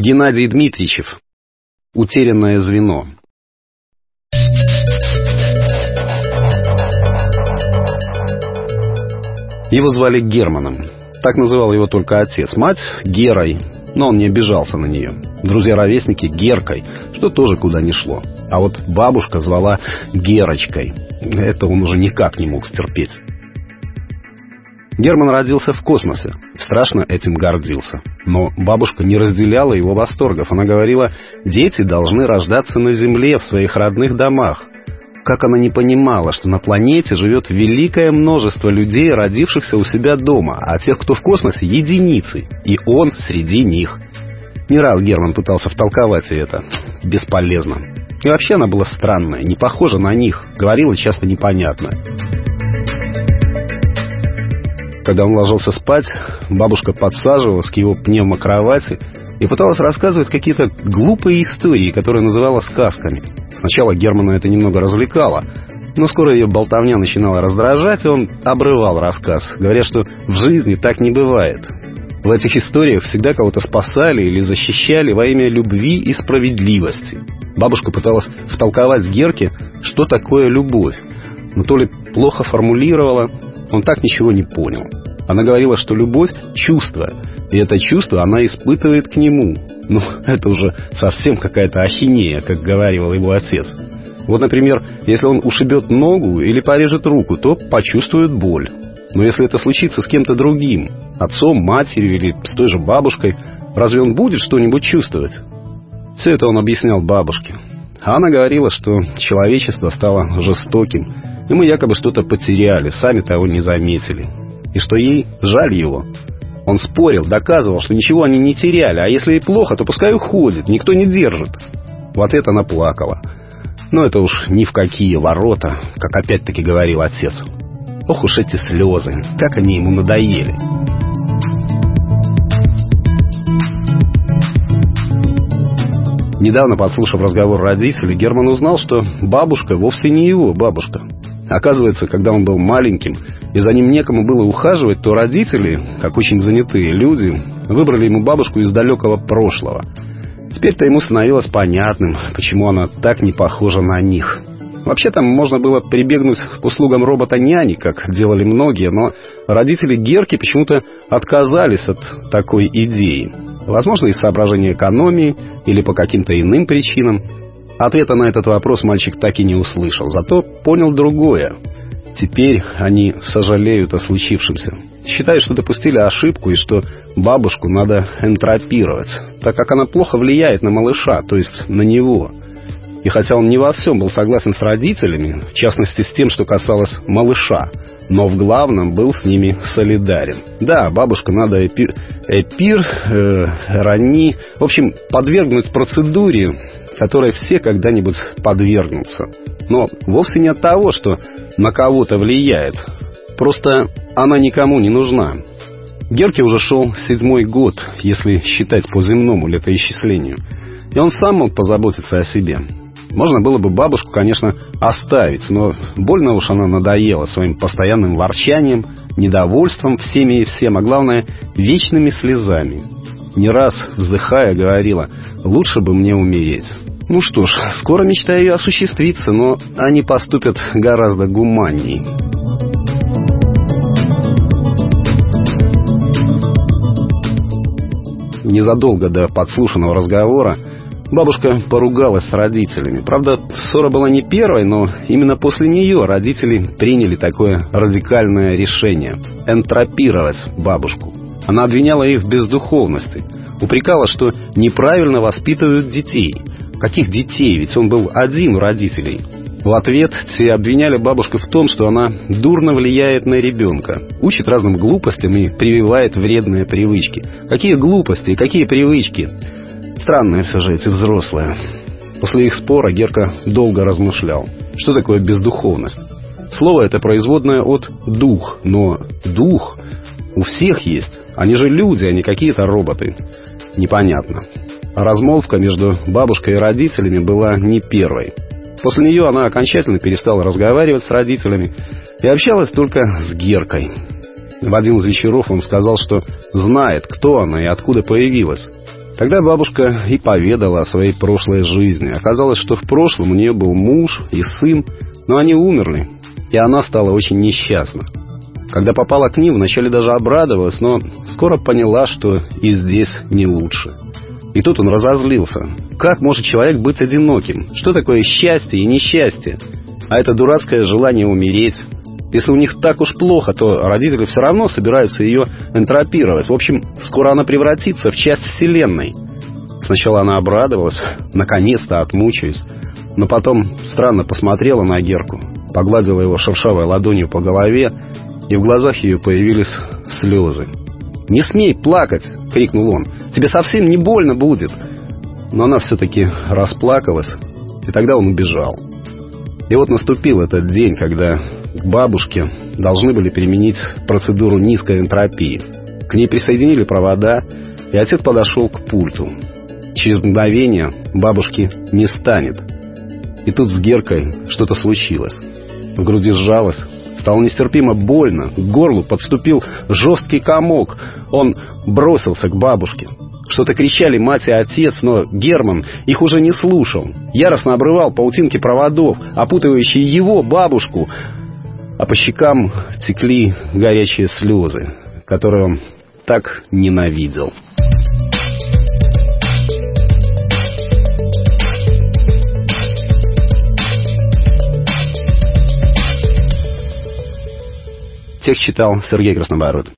Геннадий Дмитриевич. Утерянное звено. Его звали Германом. Так называл его только отец. Мать — Герой, но он не обижался на нее. Друзья-ровесники — Геркой, что тоже куда не шло. А вот бабушка звала Герочкой. Это он уже никак не мог стерпеть. Герман родился в космосе. Страшно этим гордился. Но бабушка не разделяла его восторгов. Она говорила, дети должны рождаться на Земле, в своих родных домах. Как она не понимала, что на планете живет великое множество людей, родившихся у себя дома, а тех, кто в космосе, единицы, и он среди них. Не раз Герман пытался втолковать ей это. Бесполезно. И вообще она была странная, не похожа на них, говорила часто непонятно. Когда он ложился спать, бабушка подсаживалась к его пневмокровати и пыталась рассказывать какие-то глупые истории, которые называла сказками. Сначала Германа это немного развлекало, но скоро ее болтовня начинала раздражать, и он обрывал рассказ, говоря, что в жизни так не бывает. В этих историях всегда кого-то спасали или защищали во имя любви и справедливости. Бабушка пыталась втолковать Герке, что такое любовь, но то ли плохо формулировала, он так ничего не понял. Она говорила, что любовь — чувство, и это чувство она испытывает к нему. Ну, это уже совсем какая-то ахинея, как говорил его отец. Вот, например, если он ушибет ногу или порежет руку, то почувствует боль. Но если это случится с кем-то другим, отцом, матерью или с той же бабушкой, разве он будет что-нибудь чувствовать? Все это он объяснял бабушке. А она говорила, что человечество стало жестоким, и мы якобы что-то потеряли, сами того не заметили. И что ей жаль его. Он спорил, доказывал, что ничего они не теряли, а если и плохо, то пускай уходит, никто не держит. В ответ она плакала. Но это уж ни в какие ворота, как опять-таки говорил отец. Ох уж эти слезы, как они ему надоели. Недавно, подслушав разговор родителей, Герман узнал, что бабушка вовсе не его бабушка. Оказывается, когда он был маленьким, и за ним некому было ухаживать, то родители, как очень занятые люди, выбрали ему бабушку из далекого прошлого. Теперь-то ему становилось понятным, почему она так не похожа на них. Вообще там можно было прибегнуть к услугам робота-няни, как делали многие, но родители Герки почему-то отказались от такой идеи. Возможно, из соображения экономии или по каким-то иным причинам. Ответа на этот вопрос мальчик так и не услышал, зато понял другое. Теперь они сожалеют о случившемся. Считают, что допустили ошибку и что бабушку надо энтропировать, так как она плохо влияет на малыша, то есть на него. И хотя он не во всем был согласен с родителями, в частности с тем, что касалось малыша, но в главном был с ними солидарен. Да, бабушка надо эпир, эпир э, рани, в общем, подвергнуть процедуре, которой все когда-нибудь подвергнутся. Но вовсе не от того, что на кого-то влияет. Просто она никому не нужна. Герке уже шел седьмой год, если считать по земному летоисчислению. И он сам мог позаботиться о себе. Можно было бы бабушку, конечно, оставить, но больно уж она надоела своим постоянным ворчанием, недовольством всеми и всем, а главное, вечными слезами. Не раз, вздыхая, говорила, лучше бы мне умереть. Ну что ж, скоро мечта ее осуществится, но они поступят гораздо гуманней. Незадолго до подслушанного разговора бабушка поругалась с родителями. Правда, ссора была не первой, но именно после нее родители приняли такое радикальное решение – энтропировать бабушку. Она обвиняла их в бездуховности, упрекала, что неправильно воспитывают детей – Каких детей? Ведь он был один у родителей. В ответ те обвиняли бабушку в том, что она дурно влияет на ребенка, учит разным глупостям и прививает вредные привычки. Какие глупости и какие привычки? Странные эти взрослые. После их спора Герка долго размышлял. Что такое бездуховность? Слово это производное от «дух», но «дух» у всех есть. Они же люди, а не какие-то роботы. Непонятно. Размолвка между бабушкой и родителями была не первой. После нее она окончательно перестала разговаривать с родителями и общалась только с Геркой. В один из вечеров он сказал, что знает, кто она и откуда появилась. Тогда бабушка и поведала о своей прошлой жизни. Оказалось, что в прошлом у нее был муж и сын, но они умерли, и она стала очень несчастна. Когда попала к ним, вначале даже обрадовалась, но скоро поняла, что и здесь не лучше. И тут он разозлился. Как может человек быть одиноким? Что такое счастье и несчастье? А это дурацкое желание умереть. Если у них так уж плохо, то родители все равно собираются ее энтропировать. В общем, скоро она превратится в часть Вселенной. Сначала она обрадовалась, наконец-то отмучаюсь. Но потом странно посмотрела на Герку, погладила его шершавой ладонью по голове, и в глазах ее появились слезы. «Не смей плакать!» — крикнул он. «Тебе совсем не больно будет!» Но она все-таки расплакалась, и тогда он убежал. И вот наступил этот день, когда к бабушке должны были применить процедуру низкой энтропии. К ней присоединили провода, и отец подошел к пульту. Через мгновение бабушки не станет. И тут с Геркой что-то случилось. В груди сжалось, стало нестерпимо больно, к горлу подступил жесткий комок. Он бросился к бабушке. Что-то кричали мать и отец, но Герман их уже не слушал. Яростно обрывал паутинки проводов, опутывающие его, бабушку. А по щекам текли горячие слезы, которые он так ненавидел. Текст читал Сергей Краснобород.